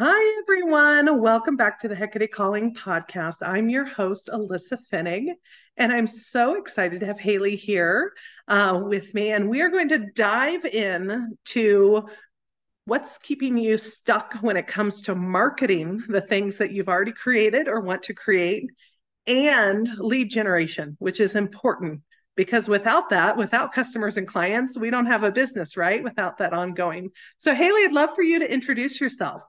Hi, everyone. Welcome back to the Hecate Calling podcast. I'm your host, Alyssa Finning, and I'm so excited to have Haley here uh, with me. And we are going to dive in to what's keeping you stuck when it comes to marketing the things that you've already created or want to create, and lead generation, which is important because without that, without customers and clients, we don't have a business, right? Without that ongoing. So, Haley, I'd love for you to introduce yourself.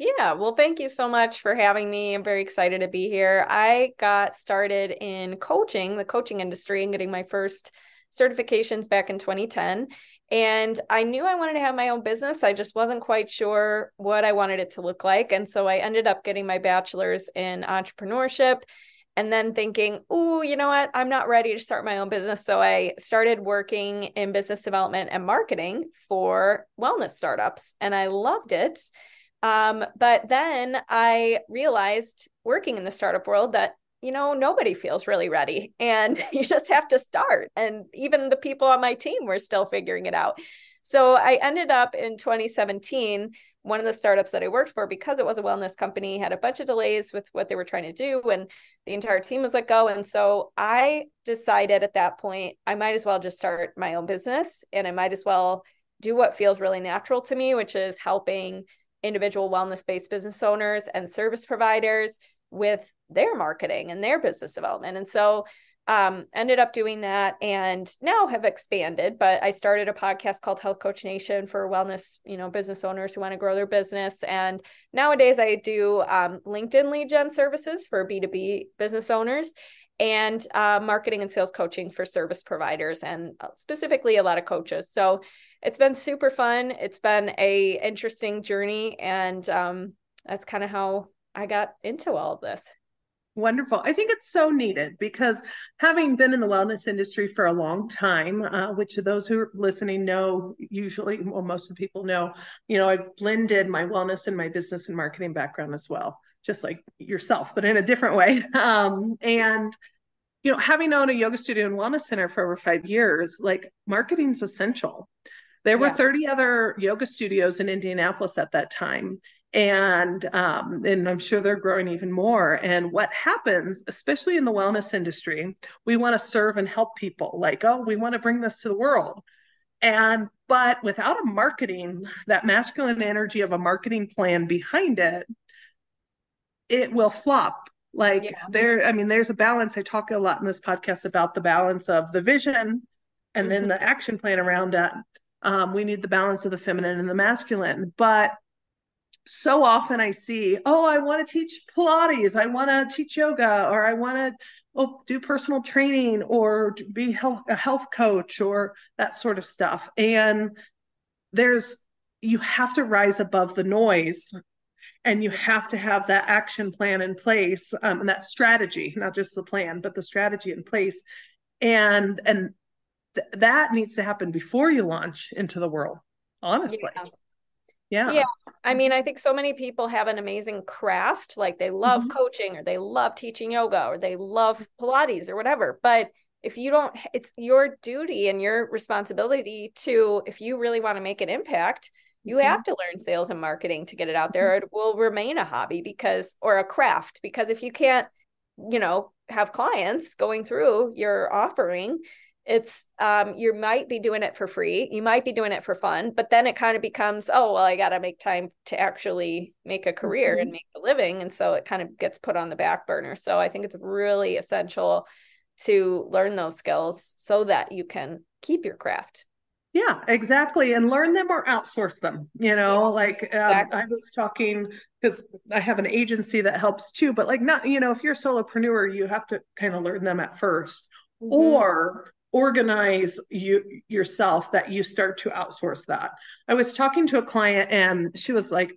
Yeah, well, thank you so much for having me. I'm very excited to be here. I got started in coaching, the coaching industry, and getting my first certifications back in 2010. And I knew I wanted to have my own business. I just wasn't quite sure what I wanted it to look like. And so I ended up getting my bachelor's in entrepreneurship and then thinking, oh, you know what? I'm not ready to start my own business. So I started working in business development and marketing for wellness startups, and I loved it. Um, but then I realized working in the startup world that, you know, nobody feels really ready and you just have to start. And even the people on my team were still figuring it out. So I ended up in 2017, one of the startups that I worked for, because it was a wellness company, had a bunch of delays with what they were trying to do, and the entire team was let go. And so I decided at that point, I might as well just start my own business and I might as well do what feels really natural to me, which is helping individual wellness based business owners and service providers with their marketing and their business development. And so um, ended up doing that and now have expanded but i started a podcast called health coach nation for wellness you know business owners who want to grow their business and nowadays i do um, linkedin lead gen services for b2b business owners and uh, marketing and sales coaching for service providers and uh, specifically a lot of coaches so it's been super fun it's been a interesting journey and um, that's kind of how i got into all of this Wonderful. I think it's so needed because having been in the wellness industry for a long time, uh, which those who are listening know, usually, well, most of the people know, you know, I've blended my wellness and my business and marketing background as well just like yourself, but in a different way. Um, and you know, having owned a yoga studio and wellness center for over five years, like marketing's essential. There were yeah. 30 other yoga studios in Indianapolis at that time. And um, and I'm sure they're growing even more. And what happens, especially in the wellness industry, we want to serve and help people. Like, oh, we want to bring this to the world. And but without a marketing, that masculine energy of a marketing plan behind it, it will flop like yeah. there i mean there's a balance i talk a lot in this podcast about the balance of the vision and mm-hmm. then the action plan around that um, we need the balance of the feminine and the masculine. But so often i see oh i want to teach pilates i want to teach yoga or i want to oh, do personal training or be health, a health coach or that sort of stuff. And there's you have to rise above the noise and you have to have that action plan in place um, and that strategy not just the plan but the strategy in place. And and th- that needs to happen before you launch into the world honestly yeah. yeah. yeah i mean i think so many people have an amazing craft like they love mm-hmm. coaching or they love teaching yoga or they love pilates or whatever but if you don't it's your duty and your responsibility to if you really want to make an impact you mm-hmm. have to learn sales and marketing to get it out there. Mm-hmm. It will remain a hobby because, or a craft, because if you can't, you know, have clients going through your offering, it's um you might be doing it for free you might be doing it for fun but then it kind of becomes oh well i got to make time to actually make a career mm-hmm. and make a living and so it kind of gets put on the back burner so i think it's really essential to learn those skills so that you can keep your craft yeah, exactly. And learn them or outsource them. You know, like um, exactly. I was talking because I have an agency that helps too, but like not, you know, if you're a solopreneur, you have to kind of learn them at 1st mm-hmm. or organize you yourself that you start to outsource that. I was talking to a client and she was like,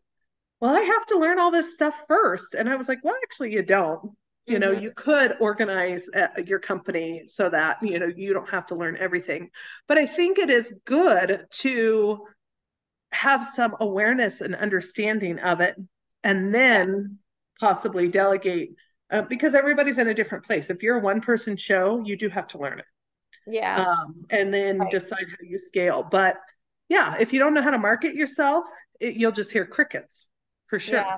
well, I have to learn all this stuff first. And I was like, well, actually, you don't you know mm-hmm. you could organize uh, your company so that you know you don't have to learn everything but i think it is good to have some awareness and understanding of it and then possibly delegate uh, because everybody's in a different place if you're a one person show you do have to learn it yeah um, and then right. decide how you scale but yeah if you don't know how to market yourself it, you'll just hear crickets for sure. Yeah.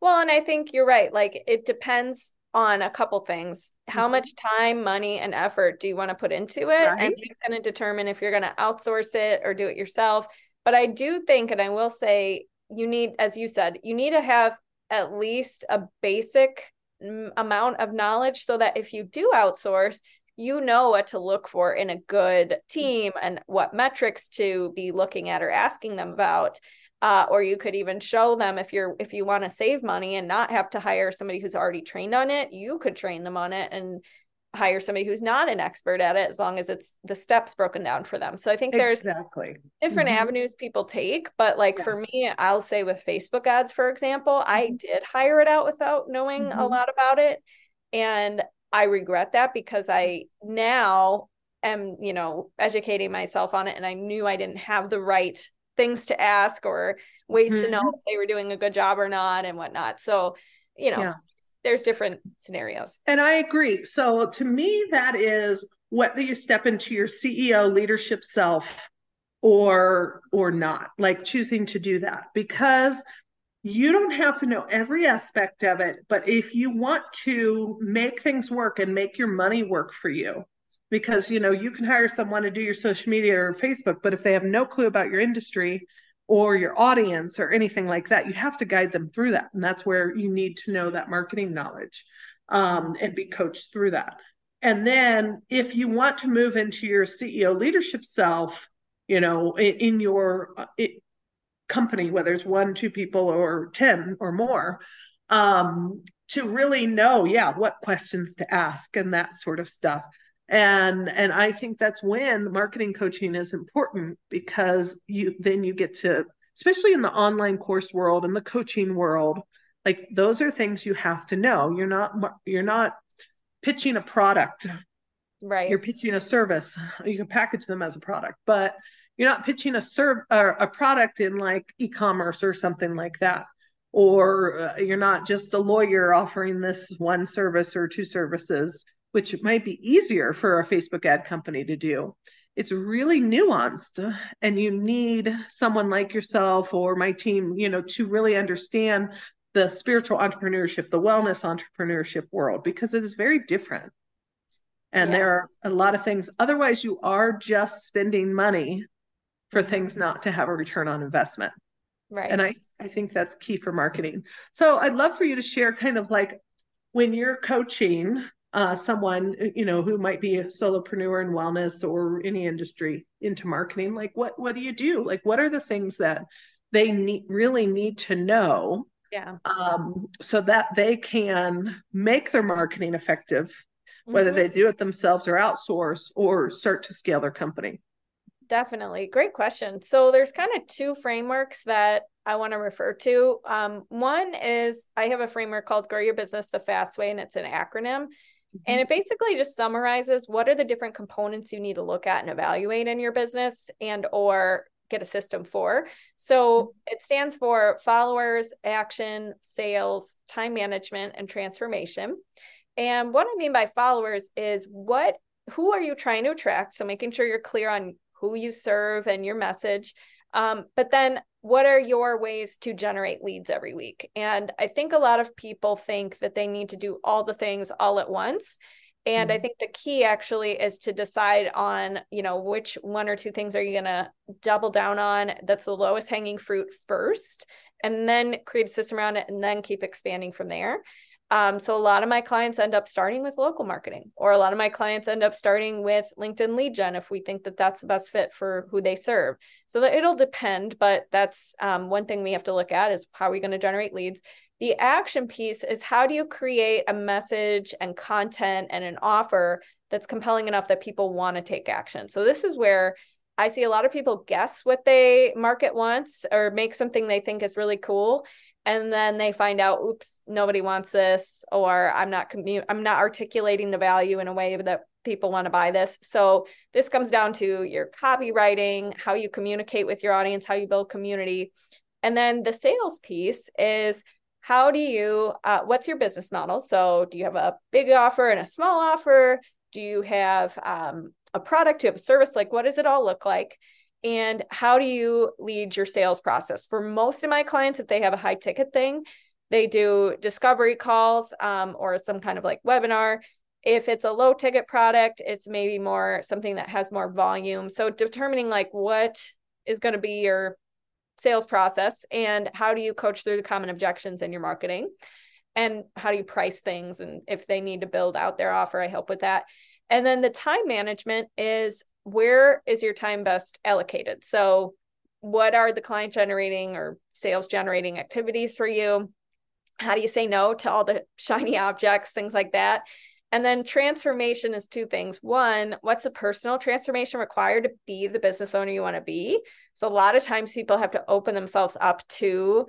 Well, and I think you're right. Like it depends on a couple things. How mm-hmm. much time, money, and effort do you want to put into it? Right. And it's going to determine if you're going to outsource it or do it yourself. But I do think, and I will say, you need, as you said, you need to have at least a basic amount of knowledge so that if you do outsource, you know what to look for in a good team and what metrics to be looking at or asking them about uh, or you could even show them if you're if you want to save money and not have to hire somebody who's already trained on it you could train them on it and hire somebody who's not an expert at it as long as it's the steps broken down for them so i think there's exactly different mm-hmm. avenues people take but like yeah. for me i'll say with facebook ads for example mm-hmm. i did hire it out without knowing mm-hmm. a lot about it and i regret that because i now am you know educating myself on it and i knew i didn't have the right things to ask or ways mm-hmm. to know mm-hmm. if they were doing a good job or not and whatnot. So, you know, yeah. there's different scenarios. And I agree. So to me, that is whether you step into your CEO leadership self or or not, like choosing to do that because you don't have to know every aspect of it, but if you want to make things work and make your money work for you, because you know you can hire someone to do your social media or facebook but if they have no clue about your industry or your audience or anything like that you have to guide them through that. And that's where you need to know that marketing knowledge um, and be coached through that. And then if you want to move into your ceo leadership self you know in, in your uh, company whether it's one two people or 10 or more um, to really know yeah what questions to ask and that sort of stuff. And and i think that's when marketing coaching is important because you then you get to especially in the online course world and the coaching world like those are things you have to know. You're not you're not pitching a product. Right. You're pitching a service. You can package them as a product. But you're not pitching a serve or a product in like e-commerce or something like that or uh, you're not just a lawyer offering this one service or two services which might be easier for a Facebook ad company to do. It's really nuanced, and you need someone like yourself or my team, you know, to really understand the spiritual entrepreneurship, the wellness entrepreneurship world, because it is very different. And yeah. there are a lot of things. Otherwise, you are just spending money for things not to have a return on investment. Right. And I, I think that's key for marketing. So I'd love for you to share kind of like when you're coaching uh, someone you know who might be a solopreneur in wellness or any industry into marketing like what what do you do like what are the things that they need really need to know yeah um, so that they can make their marketing effective whether mm-hmm. they do it themselves or outsource or start to scale their company definitely great question so there's kind of two frameworks that I want to refer to. Um, one is I have a framework called Grow Your Business the Fast Way, and it's an acronym. And it basically just summarizes what are the different components you need to look at and evaluate in your business and or get a system for. So mm-hmm. it stands for followers, action, sales, time management, and transformation. And what I mean by followers is what who are you trying to attract? So making sure you're clear on who you serve and your message. Um, but then what are your ways to generate leads every week? And I think a lot of people think that they need to do all the things all at once. And mm-hmm. I think the key actually is to decide on, you know, which one or two things are you going to double down on that's the lowest hanging fruit first, and then create a system around it and then keep expanding from there. Um, so a lot of my clients end up starting with local marketing, or a lot of my clients end up starting with LinkedIn lead gen if we think that that's the best fit for who they serve. So that it'll depend, but that's um, one thing we have to look at is how are we going to generate leads. The action piece is how do you create a message and content and an offer that's compelling enough that people want to take action. So this is where I see a lot of people guess what they market wants or make something they think is really cool and then they find out oops nobody wants this or i'm not commu- i'm not articulating the value in a way that people want to buy this. So this comes down to your copywriting how you communicate with your audience how you build community. And then the sales piece is how do you uh, what's your business model? So do you have a big offer and a small offer? Do you have um, a product? Do you have a service? Like what does it all look like and how do you lead your sales process? For most of my clients if they have a high ticket thing they do discovery calls um, or some kind of like webinar. If it's a low ticket product it's maybe more something that has more volume. So determining like what is going to be your sales process and how do you coach through the common objections in your marketing? And how do you price things? And if they need to build out their offer i help with that. And then the time management is where is your time best allocated so what are the client generating or sales generating activities for you how do you say no to all the shiny objects things like that and then transformation is two things. One, what's a personal transformation required to be the business owner you want to be? So a lot of times people have to open themselves up to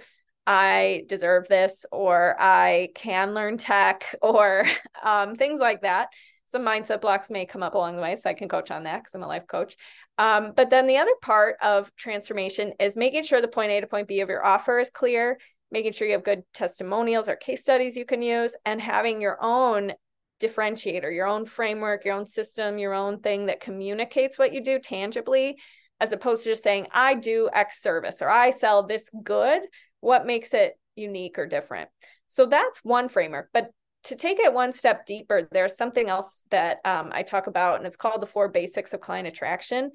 I deserve this or I can learn tech or um, things like that. Some mindset blocks may come up along the way, so I can coach on that because I'm a life coach. Um, but then the other part of transformation is making sure the point A to point B of your offer is clear, making sure you have good testimonials or case studies you can use, and having your own differentiator, your own framework, your own system, your own thing that communicates what you do tangibly, as opposed to just saying, I do X service or I sell this good. What makes it unique or different? So that's one framework. But to take it one step deeper, there's something else that um, I talk about, and it's called the four basics of client attraction.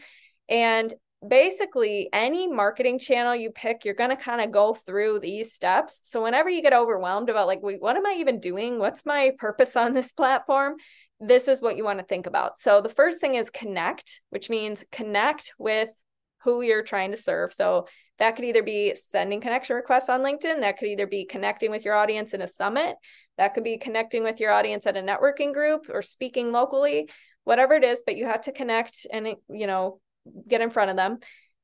And basically any marketing channel you pick you're going to kind of go through these steps. So whenever you get overwhelmed about like wait what am i even doing? What's my purpose on this platform? this is what you want to think about. So the first thing is connect which means connect with who you're trying to serve. So that could either be sending connection requests on linkedin that could either be connecting with your audience in a summit that could be connecting with your audience at a networking group or speaking locally whatever it is but you have to connect and you know get in front of them.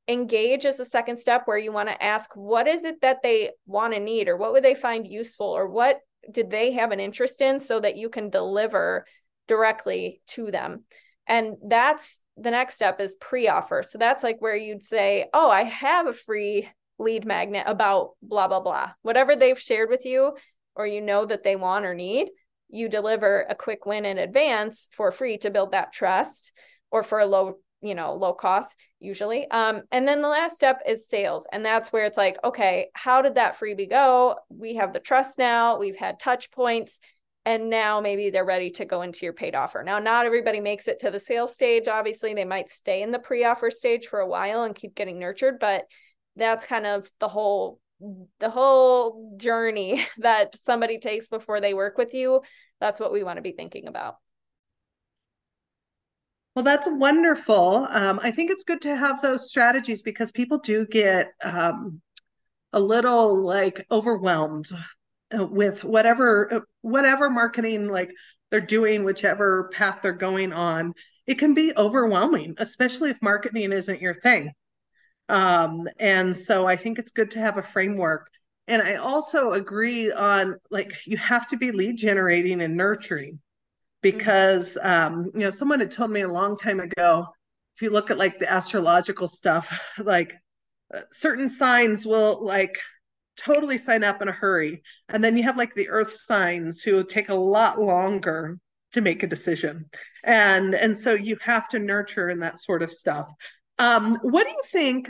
Engage is the second step where you want to ask what is it that they want to need or what would they find useful or what did they have an interest in so that you can deliver directly to them? And that's the next step is pre-offer. So that's like where you'd say oh i have a free lead magnet about blah blah blah. Whatever they've shared with you or you know that they want or need you deliver a quick win in advance for free to build that trust or for a low you know low cost usually. Um and then the last step is sales. And that's where it's like okay how did that freebie go? We have the trust now. We've had touch points and now maybe they're ready to go into your paid offer. Now not everybody makes it to the sales stage. Obviously they might stay in the pre-offer stage for a while and keep getting nurtured but that's kind of the whole the whole journey that somebody takes before they work with you. That's what we want to be thinking about. Well, that's wonderful. Um, I think it's good to have those strategies because people do get um, a little like overwhelmed uh, with whatever uh, whatever marketing like they're doing, whichever path they're going on. It can be overwhelming, especially if marketing isn't your thing. Um, and so I think it's good to have a framework. And I also agree on like you have to be lead generating and nurturing because um, you know someone had told me a long time ago if you look at like the astrological stuff like uh, certain signs will like totally sign up in a hurry. And then you have like the earth signs who take a lot longer to make a decision. And and so you have to nurture and that sort of stuff. Um what do you think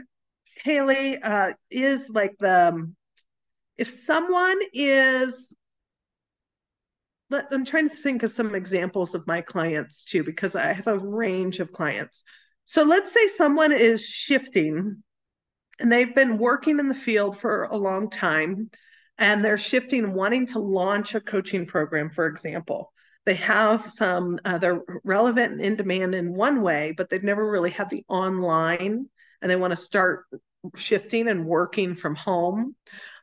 haley uh is like the um, if someone is let, I'm trying to think of some examples of my clients too, because I have a range of clients. So let's say someone is shifting and they've been working in the field for a long time and they're shifting, wanting to launch a coaching program, for example. They have some, uh, they're relevant and in demand in one way, but they've never really had the online and they want to start shifting and working from home,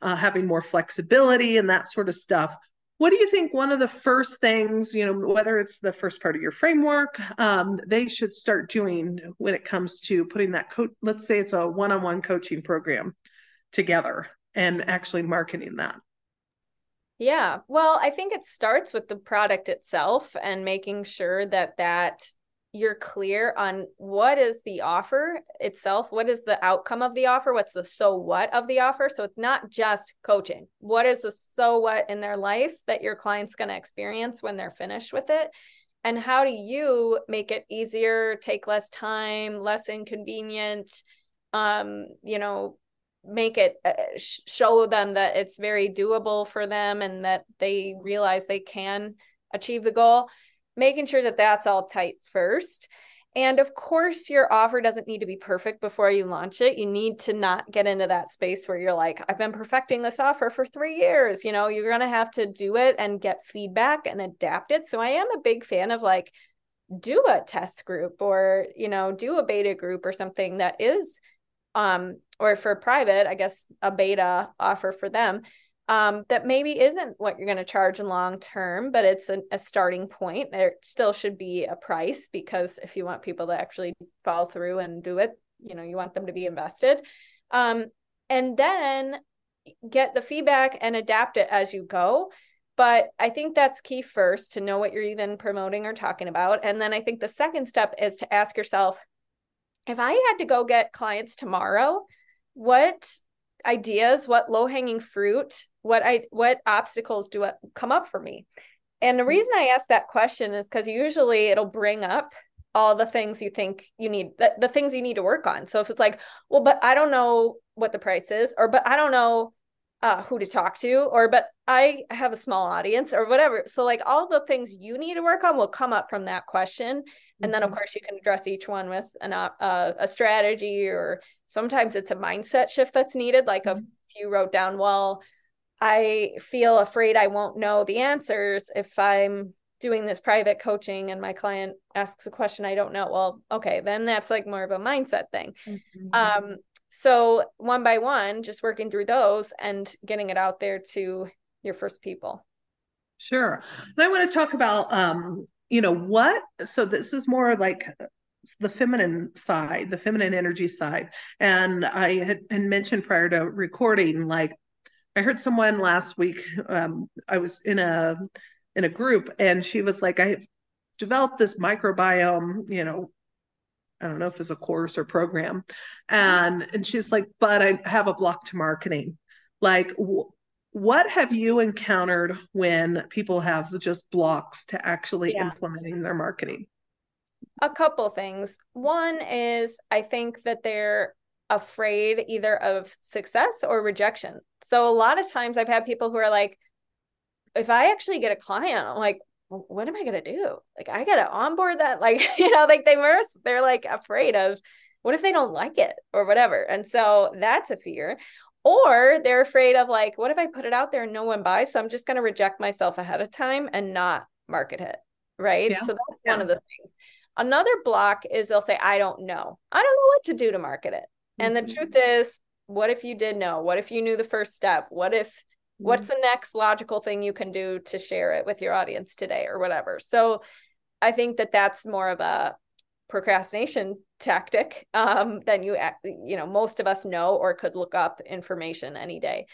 uh, having more flexibility and that sort of stuff what do you think one of the first things you know whether it's the first part of your framework um, they should start doing when it comes to putting that coach let's say it's a one-on-one coaching program together and actually marketing that? Yeah. Well i think it starts with the product itself and making sure that that you're clear on what is the offer itself what is the outcome of the offer what's the so what of the offer. So it's not just coaching. What is the so what in their life that your client's going to experience when they're finished with it? And how do you make it easier take less time less inconvenient um you know make it uh, show them that it's very doable for them and that they realize they can achieve the goal making sure that that's all tight first and of course, your offer doesn't need to be perfect before you launch it. You need to not get into that space where you're like, I've been perfecting this offer for three years. You know, you're going to have to do it and get feedback and adapt it. So I am a big fan of like, do a test group or, you know, do a beta group or something that is, um, or for private, I guess a beta offer for them um, that maybe isn't what you're going to charge in long term, but it's a, a, starting point. There still should be a price because if you want people to actually follow through and do it, you know, you want them to be invested. Um, and then get the feedback and adapt it as you go. But I think that's key first to know what you're even promoting or talking about. And then I think the second step is to ask yourself if I had to go get clients tomorrow, what ideas, what low hanging fruit, what I what obstacles do come up for me? And the mm-hmm. reason I ask that question is because usually it'll bring up all the things you think you need the, the things you need to work on. So if it's like, well, but I don't know what the price is, or but I don't know uh, who to talk to, or but I have a small audience, or whatever. So like all the things you need to work on will come up from that question, mm-hmm. and then of mm-hmm. course you can address each one with an uh, a strategy, or sometimes it's a mindset shift that's needed. Like mm-hmm. if you wrote down, well, I feel afraid I won't know the answers if I'm doing this private coaching and my client asks a question I don't know. Well, okay, then that's like more of a mindset thing. Mm-hmm. Um, so one by one, just working through those and getting it out there to your first people. Sure. And I want to talk about um, you know, what so this is more like the feminine side, the feminine energy side. And I had, mentioned prior to recording, like I heard someone last week. Um, I was in a in a group, and she was like, "I developed this microbiome, you know, I don't know if it's a course or program, and and she's like, but I have a block to marketing. Like, w- what have you encountered when people have just blocks to actually yeah. implementing their marketing? A couple things. One is I think that they're afraid either of success or rejection. So a lot of times I've had people who are like, if I actually get a client, I'm like, what am I gonna do? Like I gotta onboard that. Like, you know, like they were they're like afraid of what if they don't like it or whatever. And so that's a fear. Or they're afraid of like, what if I put it out there and no one buys? So I'm just gonna reject myself ahead of time and not market it. Right. Yeah. So that's yeah. one of the things. Another block is they'll say, I don't know. I don't know what to do to market it. And mm-hmm. the truth is, what if you did know? What if you knew the first step? What if mm-hmm. What's the next logical thing you can do to share it with your audience today or whatever? So I think that that's more of a procrastination tactic um, than you you know most of us know or could look up information any day.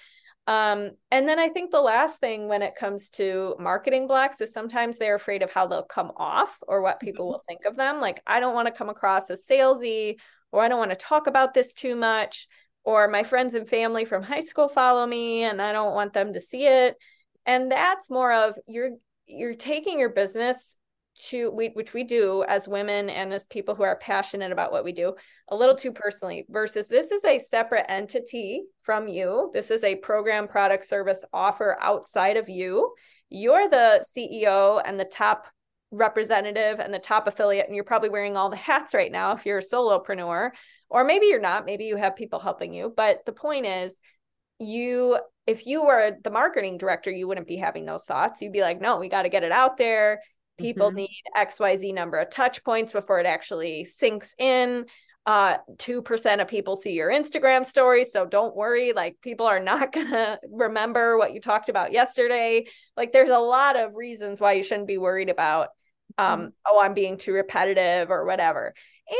Um, and then I think the last thing when it comes to marketing blocks is sometimes they're afraid of how they'll come off or what people mm-hmm. will think of them. Like, I don't want to come across as salesy or I don't want to talk about this too much, or my friends and family from high school follow me and I don't want them to see it. And that's more of you're you're taking your business to we, which we do as women and as people who are passionate about what we do a little too personally versus this is a separate entity from you this is a program product service offer outside of you you're the ceo and the top representative and the top affiliate and you're probably wearing all the hats right now if you're a solopreneur. Or maybe you're not maybe you have people helping you. But the point is you if you were the marketing director you wouldn't be having those thoughts. You'd be like no we got to get it out there. People mm-hmm. need xyz number of touch points before it actually sinks in. Uh 2% of people see your instagram story so don't worry. Like people are not going to remember what you talked about yesterday. Like there's a lot of reasons why you shouldn't be worried about um, mm-hmm. oh, I'm being too repetitive or whatever.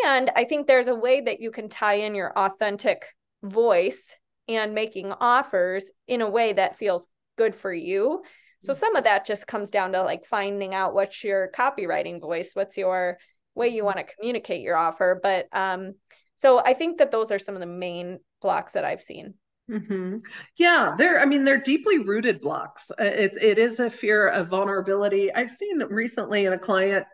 And I think there's a way that you can tie in your authentic voice and making offers in a way that feels good for you. So mm-hmm. some of that just comes down to like finding out what's your copywriting voice, what's your way you mm-hmm. want to communicate your offer. But um, so I think that those are some of the main blocks that I've seen. Mm-hmm. Yeah, they're. I mean, they're deeply rooted blocks. Uh, it it is a fear of vulnerability. I've seen recently in a client.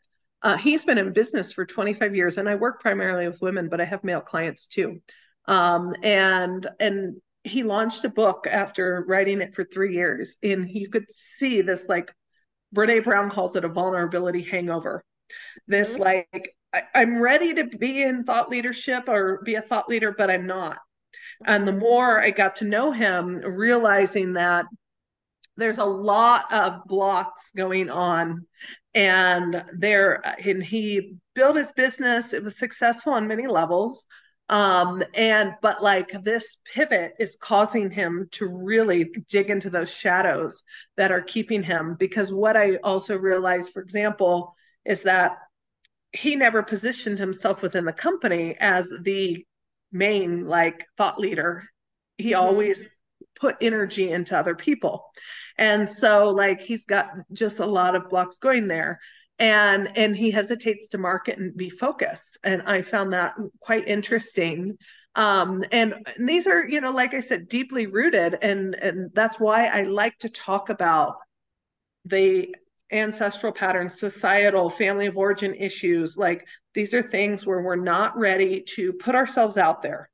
Uh, he's been in business for 25 years, and I work primarily with women, but I have male clients too. Um, and and he launched a book after writing it for three years, and you could see this like Brene Brown calls it a vulnerability hangover. This mm-hmm. like I, I'm ready to be in thought leadership or be a thought leader, but I'm not. And the more I got to know him, realizing that there's a lot of blocks going on. And there and he built his business. It was successful on many levels. Um and but like this pivot is causing him to really dig into those shadows that are keeping him. Because what i also realized for example is that he never positioned himself within the company as the main like thought leader. He mm-hmm. always put energy into other people. And so like he's got just a lot of blocks going there. And and he hesitates to market and be focused. And i found that quite interesting. Um and, and these are you know like i said deeply rooted. And and that's why i like to talk about the ancestral patterns societal family of origin issues like these are things where we're not ready to put ourselves out there.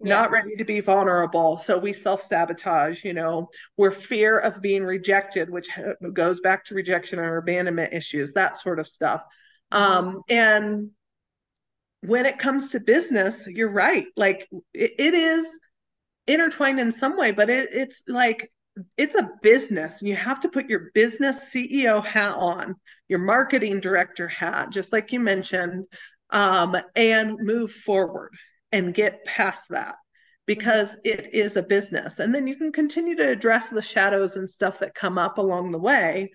Yeah. not ready to be vulnerable. So we self-sabotage you know. We're fear of being rejected which goes back to rejection or abandonment issues that sort of stuff. Um, and when it comes to business you're right. Like it, it is intertwined in some way but it, it's like it's a business and you have to put your business ceo hat on your marketing director hat just like you mentioned um, and move forward and get past that because it is a business. And then you can continue to address the shadows and stuff that come up along the way,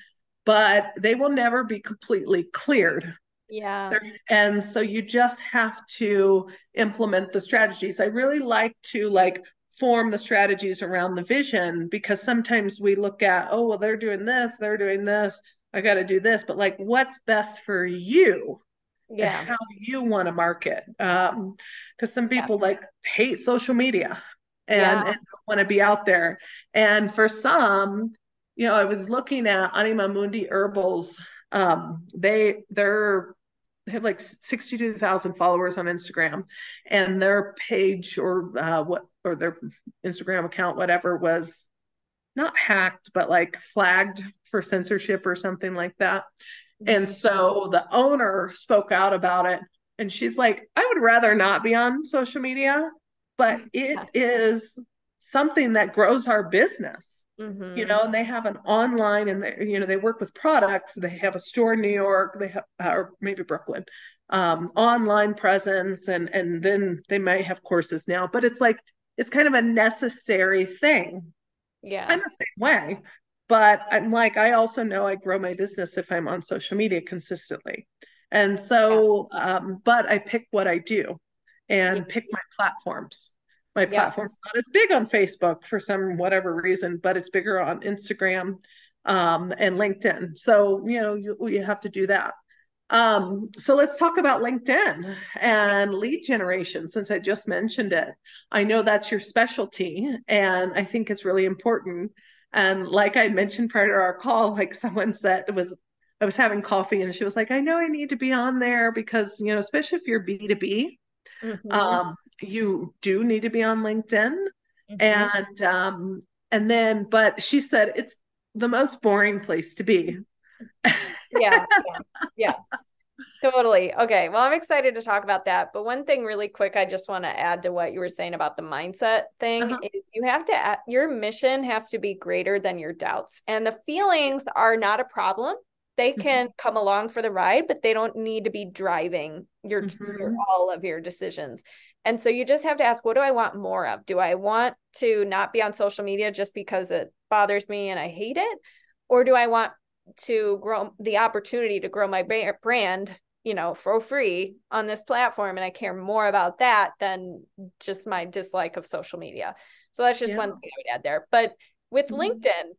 but they will never be completely cleared. Yeah. And so you just have to implement the strategies. I really like to like form the strategies around the vision because sometimes we look at, oh, well, they're doing this, they're doing this, I got to do this, but like what's best for you? yeah how do you want to market um because some people yeah. like hate social media and, yeah. and want to be out there and for some you know i was looking at anima mundi herbals um they they're they have like 62,000 followers on Instagram and their page or uh, what or their Instagram account whatever was not hacked but like flagged for censorship or something like that and mm-hmm. so the owner spoke out about it. And she's like, I would rather not be on social media, but it is something that grows our business. Mm-hmm. You know, and they have an online and they, you know, they work with products. They have a store in New York, they have, or maybe Brooklyn, um, online presence, and and then they might have courses now. But it's like it's kind of a necessary thing. Yeah, in the same way but I'm like, I also know I grow my business if I'm on social media consistently. And so, yeah. um, but I pick what I do and yeah. pick my platforms. My yeah. platform's not as big on Facebook for some whatever reason, but it's bigger on Instagram um, and LinkedIn. So, you know, you, you have to do that. Um, so let's talk about LinkedIn and lead generation since I just mentioned it. I know that's your specialty, and I think it's really important and like I mentioned prior to our call, like someone said it was I was having coffee and she was like, I know I need to be on there because, you know, especially if you're B2B, mm-hmm. um, you do need to be on LinkedIn. Mm-hmm. And um, and then, but she said it's the most boring place to be. yeah, yeah, yeah. Totally. Okay. Well, I'm excited to talk about that. But one thing, really quick, I just want to add to what you were saying about the mindset thing uh-huh. is you have to, add, your mission has to be greater than your doubts. And the feelings are not a problem. They mm-hmm. can mm-hmm. come along for the ride, but they don't need to be driving your, mm-hmm. your all of your decisions. And so you just have to ask, what do I want more of? Do I want to not be on social media just because it bothers me and I hate it? Or do I want to grow the opportunity to grow my brand you know for free on this platform and i care more about that than just my dislike of social media so that's just yeah. one thing i would add there but with mm-hmm. linkedin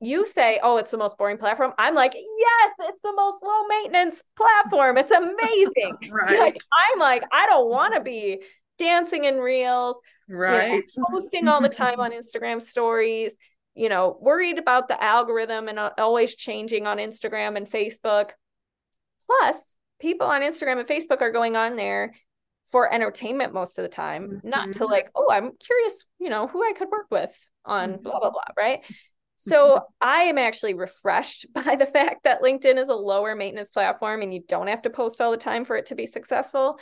you say oh it's the most boring platform i'm like yes it's the most low maintenance platform it's amazing right like i'm like i don't want to be dancing in reels right you know, posting all the time on instagram stories you know, worried about the algorithm and uh, always changing on Instagram and Facebook. Plus, people on Instagram and Facebook are going on there for entertainment most of the time, mm-hmm. not to like, oh, I'm curious, you know, who I could work with on mm-hmm. blah, blah, blah, right? So I am actually refreshed by the fact that LinkedIn is a lower maintenance platform and you don't have to post all the time for it to be successful.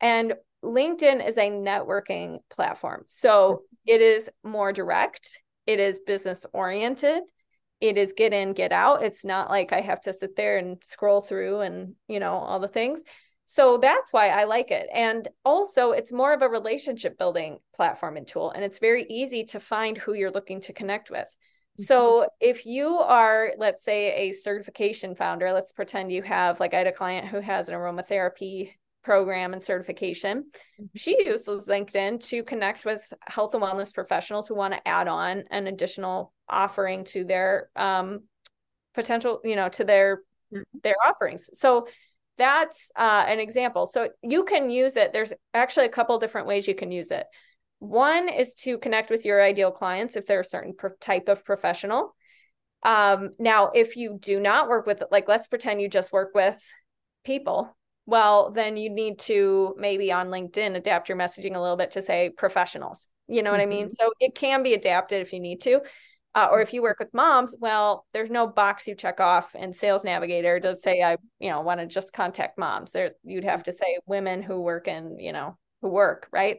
And LinkedIn is a networking platform. So it is more direct, it is business oriented, it is get in, get out. It's not like I have to sit there and scroll through and, you know, all the things. So that's why I like it. And also, it's more of a relationship building platform and tool. And it's very easy to find who you're looking to connect with. So mm-hmm. if you are, let's say, a certification founder, let's pretend you have, like, I had a client who has an aromatherapy program and certification. Mm-hmm. She uses LinkedIn to connect with health and wellness professionals who want to add on an additional offering to their um, potential, you know, to their mm-hmm. their offerings. So that's uh, an example. So you can use it. There's actually a couple different ways you can use it. One is to connect with your ideal clients if they're a certain pro- type of professional. Um, now, if you do not work with, like, let's pretend you just work with people well then you need to maybe on linkedin adapt your messaging a little bit to say professionals you know what mm-hmm. i mean mm-hmm. so it can be adapted if you need to uh, or if you work with moms well there's no box you check off and sales navigator does say i you know want to just contact moms there's you'd have to say women who work in you know who work right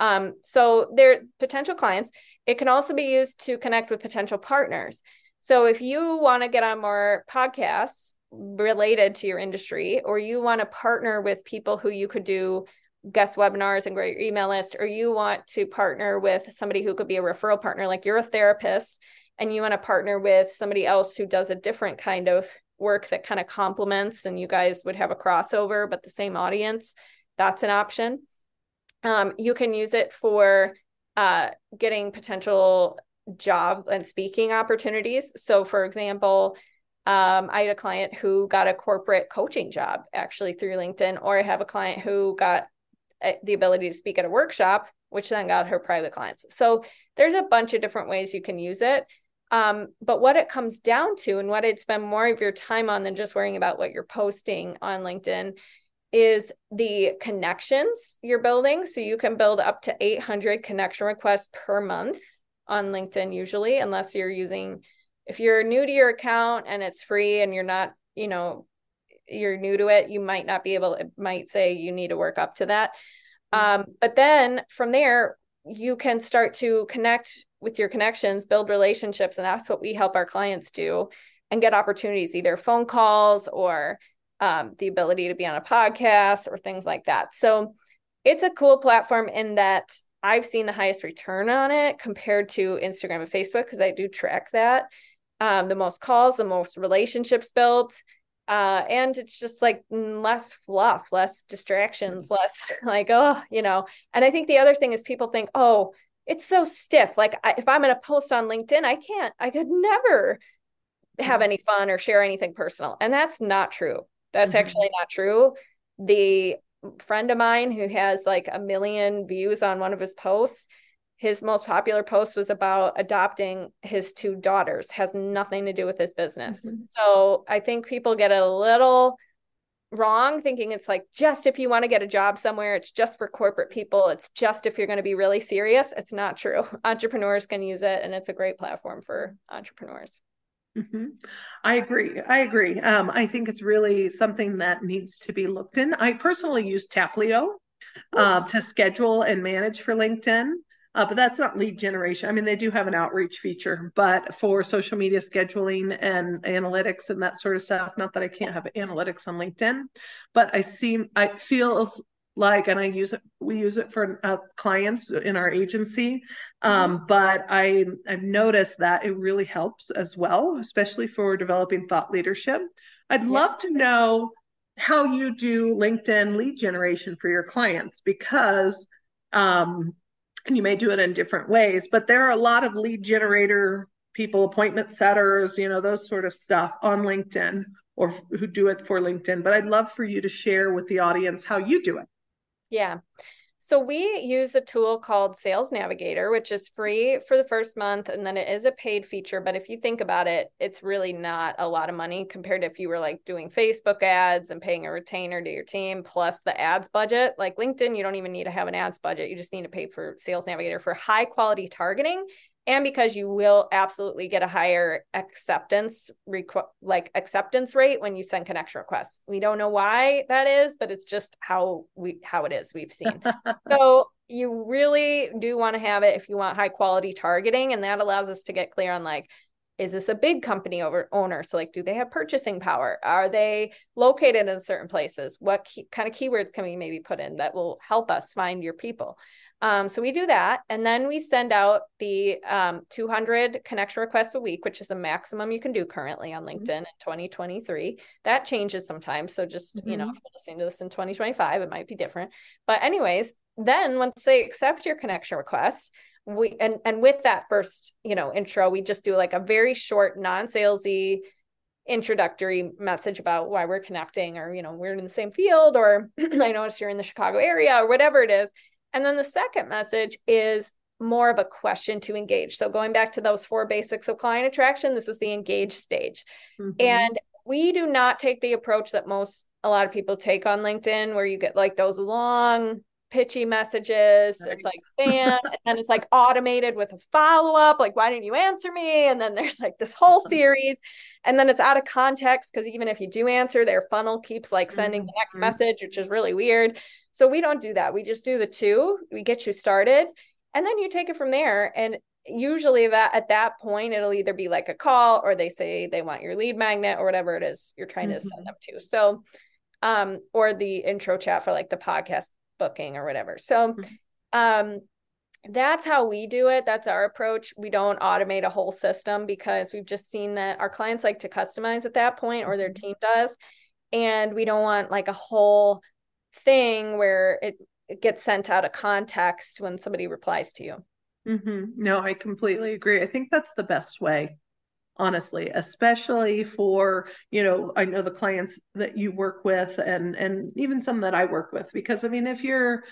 um, so they're potential clients it can also be used to connect with potential partners so if you want to get on more podcasts related to your industry, or you want to partner with people who you could do guest webinars and grow your email list, or you want to partner with somebody who could be a referral partner, like you're a therapist and you want to partner with somebody else who does a different kind of work that kind of complements and you guys would have a crossover, but the same audience, that's an option. Um, you can use it for uh, getting potential job and speaking opportunities. So, for example, um, I had a client who got a corporate coaching job actually through LinkedIn, or I have a client who got uh, the ability to speak at a workshop, which then got her private clients. So there's a bunch of different ways you can use it. Um, but what it comes down to, and what I'd spend more of your time on than just worrying about what you're posting on LinkedIn, is the connections you're building. So you can build up to 800 connection requests per month on LinkedIn, usually, unless you're using if you're new to your account and it's free and you're not, you know, you're new to it, you might not be able, it might say you need to work up to that. Mm-hmm. Um, but then from there, you can start to connect with your connections, build relationships. And that's what we help our clients do and get opportunities, either phone calls or um, the ability to be on a podcast or things like that. So it's a cool platform in that I've seen the highest return on it compared to Instagram and Facebook because I do track that um, the most calls, the most relationships built. Uh, and it's just like less fluff, less distractions, mm-hmm. less like, oh, you know. And I think the other thing is people think, oh, it's so stiff. Like I, if I'm going to post on LinkedIn, I can't, I could never have mm-hmm. any fun or share anything personal. And that's not true. That's mm-hmm. actually not true. The friend of mine who has like a million views on one of his posts, his most popular post was about adopting his two daughters has nothing to do with his business mm-hmm. so i think people get a little wrong thinking it's like just if you want to get a job somewhere it's just for corporate people it's just if you're going to be really serious it's not true entrepreneurs can use it and it's a great platform for entrepreneurs Mm-hmm. I agree. I agree. Um, I think it's really something that needs to be looked in. I personally use Taplio uh, to schedule and manage for LinkedIn. Uh, but that's not lead generation. I mean, they do have an outreach feature, but for social media scheduling and analytics and that sort of stuff, not that I can't have analytics on LinkedIn, but I seem, I feels like, and I use it, we use it for uh, clients in our agency. Um, but I, I've noticed that it really helps as well, especially for developing thought leadership. I'd love to know how you do LinkedIn lead generation for your clients because um, and you may do it in different ways, but there are a lot of lead generator people, appointment setters, you know, those sort of stuff on LinkedIn or who do it for LinkedIn. But I'd love for you to share with the audience how you do it. Yeah. So we use a tool called Sales Navigator, which is free for the first month, and then it is a paid feature. But if you think about it, it's really not a lot of money compared to if you were like doing Facebook ads and paying a retainer to your team plus the ads budget. Like LinkedIn, you don't even need to have an ads budget. You just need to pay for Sales Navigator for high quality targeting and because you will absolutely get a higher acceptance requ- like acceptance rate when you send connection requests. We don't know why that is but it's just how we how it is we've seen. So you really do want to have it if you want high quality targeting and that allows us to get clear on like is this a big company over owner so like do they have purchasing power are they located in certain places what key, kind of keywords can we maybe put in that will help us find your people um, so we do that. And then we send out the um, 200 connection requests a week, which is the maximum you can do currently on mm-hmm. LinkedIn in 2023. That changes sometimes. So just, mm-hmm. you know, mm-hmm. listening to this in 2025, it might be different. But, anyways, then once they accept your connection request, we and and with that first, you know, intro, we just do like a very short, non-salesy introductory message about why we're connecting or you know we're in the same field or i noticed you're in the chicago area or whatever it is and then the second message is more of a question to engage. So going back to those four basics of client attraction, this is the engage stage. Mm-hmm. And we do not take the approach that most a lot of people take on LinkedIn where you get like those long pitchy messages. It's like spam, and then it's like automated with a follow up. Like, why didn't you answer me? And then there's like this whole series, and then it's out of context because even if you do answer, their funnel keeps like sending mm-hmm. the next mm-hmm. message, which is really weird. So we don't do that. We just do the two. We get you started, and then you take it from there. And usually that at that point it'll either be like a call or they say they want your lead magnet or whatever it is you're trying mm-hmm. to send them to so um or the intro chat for like the podcast booking or whatever. So mm-hmm. um that's how we do it. That's our approach. We don't automate a whole system because we've just seen that our clients like to customize at that point or their mm-hmm. team does. And we don't want like a whole thing where it, it gets sent out of context when somebody replies to you. Mm-hmm. No, I completely agree. I think that's the best way honestly especially for you know i know the clients that you work with and and even some that i work with because i mean if you're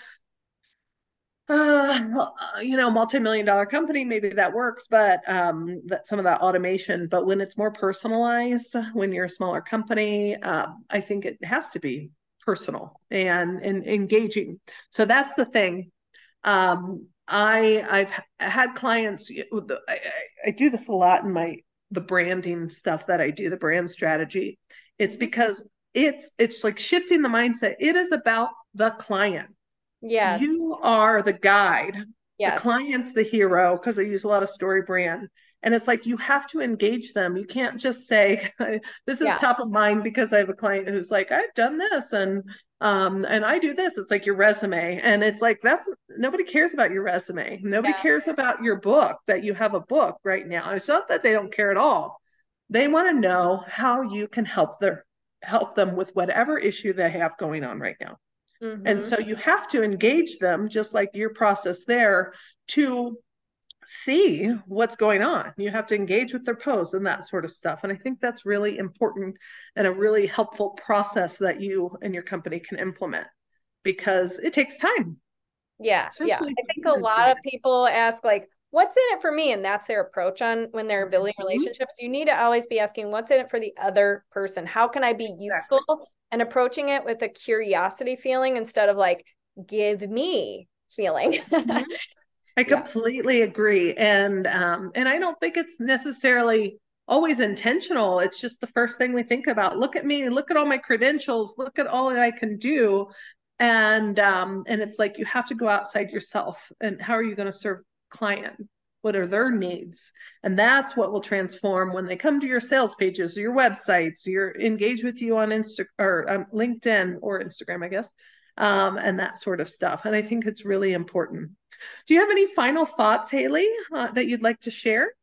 uh, you know, multi-million dollar company, maybe that works, but um, that some of that automation. But when it's more personalized, when you're a smaller company, uh, I think it has to be personal and and engaging. So that's the thing. Um, I I've had clients. I, I do this a lot in my the branding stuff that I do, the brand strategy. It's mm-hmm. because it's it's like shifting the mindset. It is about the client. Yes. You are the guide. Yes. The client's the hero because I use a lot of story brand. And it's like you have to engage them. You can't just say, this is yeah. top of mind because I have a client who's like, I've done this and um and I do this. It's like your resume. And it's like that's nobody cares about your resume. Nobody yeah. cares about your book that you have a book right now. It's not that they don't care at all. They want to know how you can help their help them with whatever issue they have going on right now. Mm-hmm. And so you have to engage them, just like your process there, to see what's going on. You have to engage with their posts and that sort of stuff. And I think that's really important and a really helpful process that you and your company can implement because it takes time. Yeah. Especially yeah. I think a lot of people ask, like, what's in it for me? And that's their approach on when they're building mm-hmm. relationships. You need to always be asking, what's in it for the other person? How can I be exactly. useful and approaching it with a curiosity feeling instead of like give me feeling mm-hmm. i completely yeah. agree and um and i don't think it's necessarily always intentional. It's just the first thing we think about. Look at me look at all my credentials look at all that i can do and um and it's like you have to go outside yourself and how are you going to serve client? What are their needs? And that's what will transform when they come to your sales pages your websites your engage with you on insta or um, linkedin or instagram i guess um, and that sort of stuff. And i think it's really important. Do you have any final thoughts haley uh, that you'd like to share?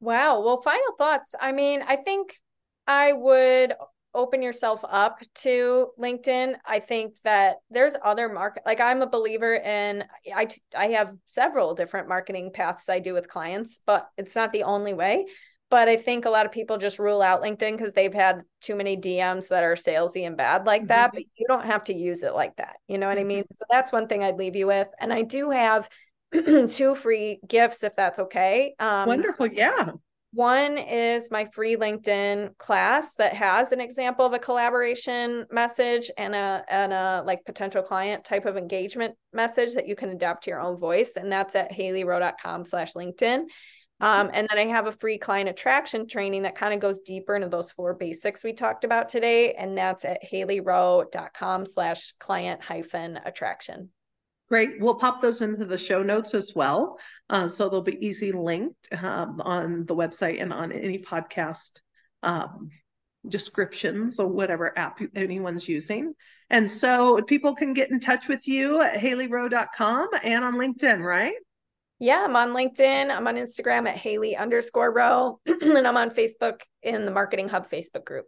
Wow. Well final thoughts. I mean i think i would open yourself up to LinkedIn. I think that there's other market like I'm a believer in I I have several different marketing paths I do with clients, but it's not the only way. But I think a lot of people just rule out LinkedIn because they've had too many DMs that are salesy and bad like that. Mm-hmm. But you don't have to use it like that. You know what mm-hmm. I mean? So that's one thing I'd leave you with. And I do have two free gifts if that's okay. Um, Wonderful. Yeah. One is my free LinkedIn class that has an example of a collaboration message and a and a like potential client type of engagement message that you can adapt to your own voice. And that's at haleyrowe.com slash LinkedIn. Um, and then I have a free client attraction training that kind of goes deeper into those four basics we talked about today. And that's at haleyrowe.com slash client hyphen attraction. Great. We'll pop those into the show notes as well. Uh, so they'll be easy linked um, on the website and on any podcast um, descriptions or whatever app anyone's using. And so people can get in touch with you at haleyrowe.com and on LinkedIn, right? Yeah, I'm on LinkedIn. I'm on Instagram at Haley underscore Rowe. and I'm on Facebook in the Marketing Hub Facebook group.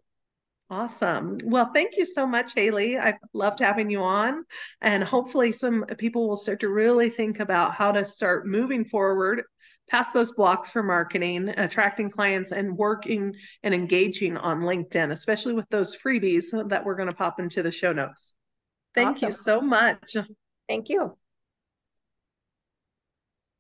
Awesome. Well, thank you so much, Haley. I've loved having you on. And hopefully, some people will start to really think about how to start moving forward past those blocks for marketing, attracting clients, and working and engaging on LinkedIn, especially with those freebies that we're going to pop into the show notes. Thank awesome. you so much. Thank you.